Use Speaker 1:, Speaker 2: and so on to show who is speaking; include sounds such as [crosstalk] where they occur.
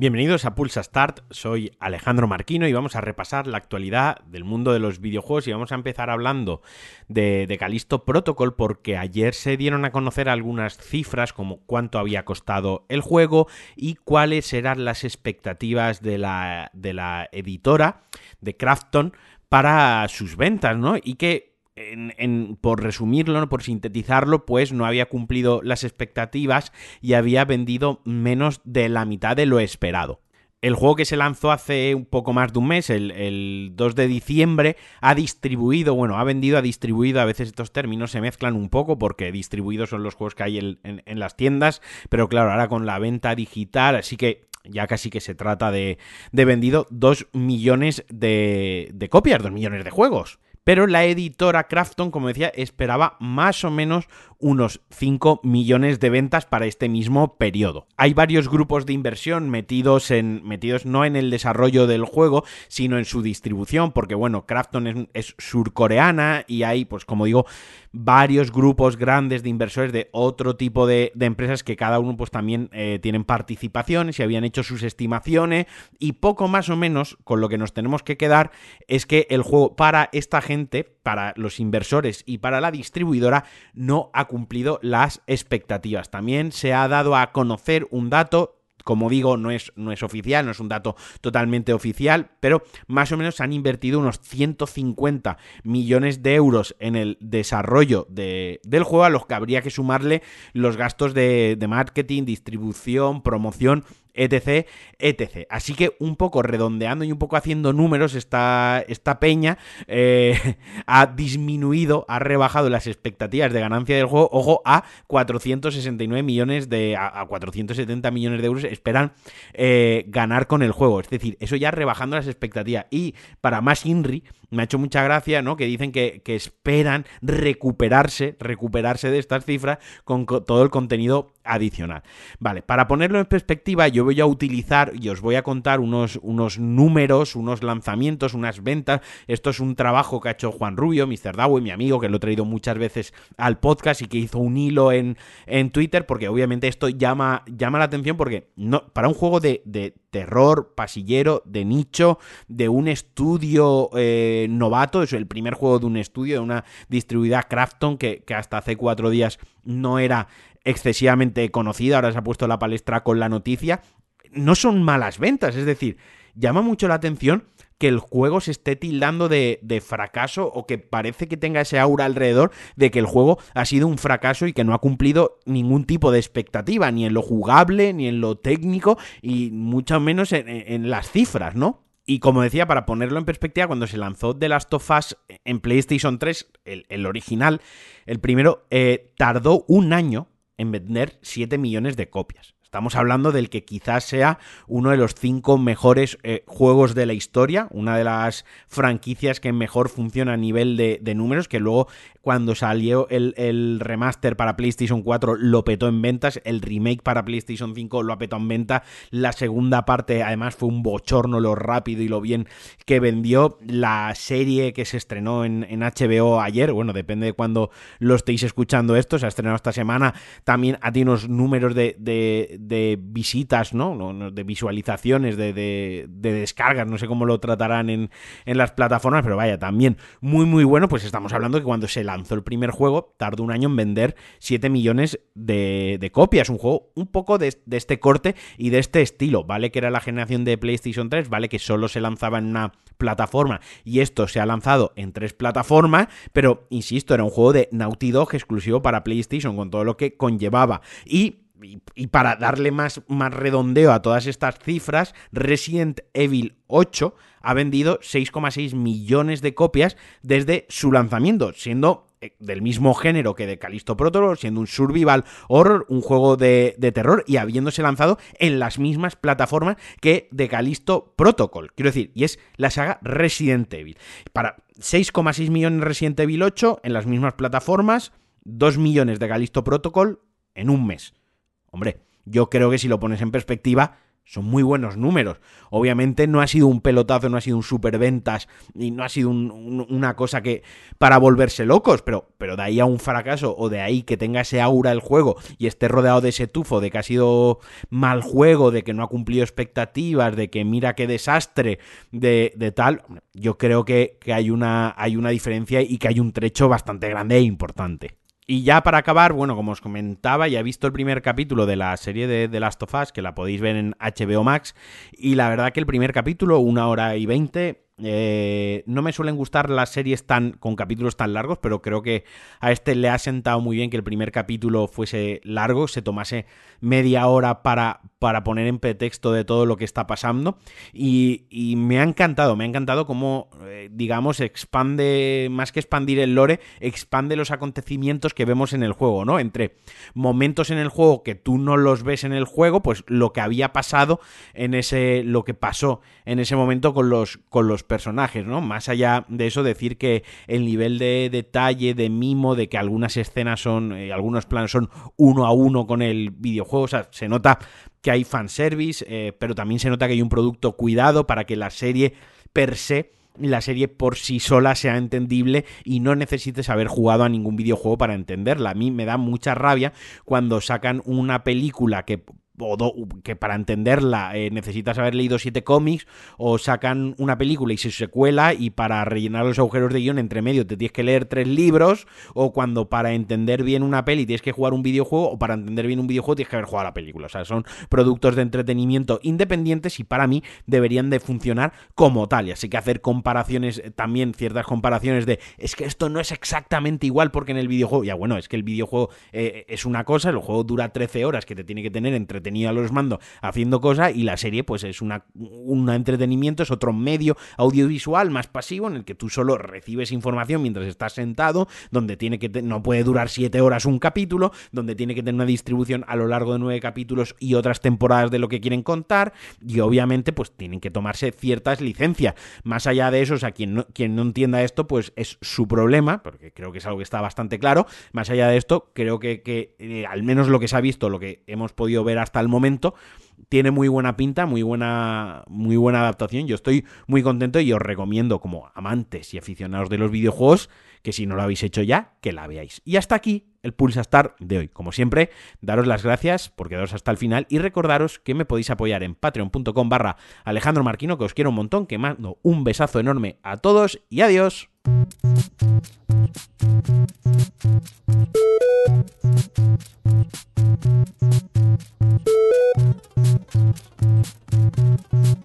Speaker 1: Bienvenidos a Pulsa Start, soy Alejandro Marquino y vamos a repasar la actualidad del mundo de los videojuegos y vamos a empezar hablando de, de Calisto Protocol porque ayer se dieron a conocer algunas cifras como cuánto había costado el juego y cuáles eran las expectativas de la, de la editora de Crafton para sus ventas, ¿no? Y que por resumirlo, por sintetizarlo, pues no había cumplido las expectativas y había vendido menos de la mitad de lo esperado. El juego que se lanzó hace un poco más de un mes, el, 2 de diciembre, ha distribuido, bueno, ha vendido, ha distribuido, a veces estos términos se mezclan un poco porque distribuidos son los juegos que hay en, las tiendas, pero claro, ahora con la venta digital, así que ya casi que se trata de, de vendido 2 millones de, de copias, 2 millones de juegos. Pero la editora Crafton, como decía, esperaba más o menos unos 5 millones de ventas para este mismo periodo. Hay varios grupos de inversión metidos en metidos no en el desarrollo del juego, sino en su distribución, porque bueno, Crafton es, surcoreana y hay, pues como digo, varios grupos grandes de inversores de otro tipo de, empresas que cada uno pues también eh, tienen participaciones y habían hecho sus estimaciones y poco más o menos con lo que nos tenemos que quedar es que el juego para esta gente, para los inversores y para la distribuidora no ha cumplido las expectativas. También se ha dado a conocer un dato como digo, no es, no es, oficial, no es un dato totalmente oficial, pero más o menos han invertido unos 150 millones de euros en el desarrollo del juego, a los que habría que sumarle los gastos de, de marketing, distribución, promoción etc, etc. Así que un poco redondeando y un poco haciendo números, esta, esta peña eh, [laughs] ha disminuido, ha rebajado las expectativas de ganancia del juego, ojo, a 469 millones de, a, 470 millones de euros esperan eh, ganar con el juego. Es decir, eso ya rebajando las expectativas. Y para más Inri, me ha hecho mucha gracia, ¿no? Que dicen que, que esperan recuperarse, recuperarse de estas cifras con todo el contenido adicional. Vale, para ponerlo en perspectiva, yo voy a utilizar y os voy a contar unos, unos números, unos lanzamientos, unas ventas. Esto es un trabajo que ha hecho Juan Rubio, Mr. Dawe, mi amigo, que lo he traído muchas veces al podcast y que hizo un hilo en, en Twitter, porque obviamente esto llama, llama la atención porque no, para un juego de, de terror, pasillero, de nicho, de un estudio eh, novato, es el primer juego de un estudio, de una distribuida Crafton que, que hasta hace cuatro días no era excesivamente conocida, ahora se ha puesto la palestra con la noticia, no son malas ventas, es decir, llama mucho la atención que el juego se esté tildando de, fracaso o que parece que tenga ese aura alrededor de que el juego ha sido un fracaso y que no ha cumplido ningún tipo de expectativa, ni en lo jugable, ni en lo técnico, y mucho menos en, las cifras, ¿no? Y como decía, para ponerlo en perspectiva, cuando se lanzó The Last of Us en PlayStation 3, el, original, el primero, eh, tardó un año en vender 7 millones de copias. Estamos hablando del que quizás sea uno de los cinco mejores eh, juegos de la historia, una de las franquicias que mejor funciona a nivel de, números, que luego cuando salió el, remaster para PlayStation 4 lo petó en ventas, el remake para PlayStation 5 lo petado en venta, la segunda parte además fue un bochorno lo rápido y lo bien que vendió, la serie que se estrenó en, HBO ayer, bueno, depende de cuando lo estéis escuchando esto, se ha estrenado esta semana, también ha tenido unos números de, visitas, ¿no? De visualizaciones, de, de, descargas, no sé cómo lo tratarán en, en las plataformas, pero vaya, también muy muy bueno, pues estamos hablando que cuando se lanzó el primer juego, tardó un año en vender 7 millones de, copias. Un juego un poco de, este corte y de este estilo. Vale que era la generación de PlayStation 3, vale que solo se lanzaba en una plataforma y esto se ha lanzado en tres plataformas, pero insisto, era un juego de Naughty Dog exclusivo para PlayStation con todo lo que conllevaba. Y y, para darle más, más redondeo a todas estas cifras, Resident Evil 8 ha vendido 6,6 millones de copias desde su lanzamiento, siendo eh, del mismo género que de Callisto Protocol, siendo un survival horror, un juego de, terror y habiéndose lanzado en las mismas plataformas que de Callisto Protocol. Quiero decir, y es la saga Resident Evil. Para 6,6 millones de Resident Evil 8 en las mismas plataformas, 2 millones de Callisto Protocol en un mes. Hombre, yo creo que si lo pones en perspectiva, son muy buenos números. Obviamente no ha sido un pelotazo, no ha sido un superventas y no ha sido una cosa que para volverse locos, pero, pero de ahí a un fracaso o de ahí que tenga ese aura el juego y esté rodeado de ese tufo de que ha sido mal juego, de que no ha cumplido expectativas, de que mira qué desastre, de, de tal, yo creo que, que hay, una, hay una diferencia y que hay un trecho bastante grande e importante. Y ya para acabar, bueno, como os comentaba, ya he visto el primer capítulo de la serie de The Last of Us, que la podéis ver en HBO Max, y la verdad que el primer capítulo, una hora y veinte, eh, no me suelen gustar las series tan con capítulos tan largos, pero creo que a este le ha sentado muy bien que el primer capítulo fuese largo, se tomase media hora para, para poner en pretexto de todo lo que está pasando. Y, me ha encantado, me ha encantado cómo, eh, digamos, expande, más que expandir el lore, expande los acontecimientos que vemos en el juego, ¿no? Entre momentos en el juego que tú no los ves en el juego, pues lo que había pasado en ese, lo que pasó en ese momento con los, con los personajes, ¿no? Más allá de eso, decir que el nivel de detalle, de mimo, de que algunas escenas son, eh, algunos planos son uno a uno con el videojuego, o sea, se nota que hay fanservice, eh, pero también se nota que hay un producto cuidado para que la serie per se la serie por sí sola sea entendible y no necesites haber jugado a ningún videojuego para entenderla. A mí me da mucha rabia cuando sacan una película que que para entenderla eh, necesitas haber leído siete cómics, o sacan una película y se secuela, y para rellenar los agujeros de guion entre medio te tienes que leer tres libros, o cuando para entender bien una peli tienes que jugar un videojuego, o para entender bien un videojuego tienes que haber jugado la película. O sea, son productos de entretenimiento independientes y para mí deberían de funcionar como tal. Y así que hacer comparaciones, eh, también ciertas comparaciones de es que esto no es exactamente igual porque en el videojuego, ya bueno, es que el videojuego eh, es una cosa, el juego dura 13 horas que te tiene que tener entretenido a los mandos haciendo cosas y la serie pues es una, un entretenimiento, es otro medio audiovisual más pasivo en el que tú solo recibes información mientras estás sentado, donde tiene que no puede durar siete horas un capítulo, donde tiene que tener una distribución a lo largo de nueve capítulos y otras temporadas de lo que quieren contar y obviamente pues tienen que tomarse ciertas licencias. Más allá de eso, o sea, quien no, quien no entienda esto pues es su problema, porque creo que es algo que está bastante claro. Más allá de esto, creo que, que eh, al menos lo que se ha visto, lo que hemos podido ver hasta el momento, tiene muy buena pinta, muy buena, muy buena adaptación. Yo estoy muy contento y os recomiendo, como amantes y aficionados de los videojuegos, que si no lo habéis hecho ya, que la veáis. Y hasta aquí el Pulsa Star de hoy. Como siempre, daros las gracias por quedaros hasta el final y recordaros que me podéis apoyar en patreon.com barra Alejandro Marquino, que os quiero un montón, que mando un besazo enorme a todos y adiós. Thank you.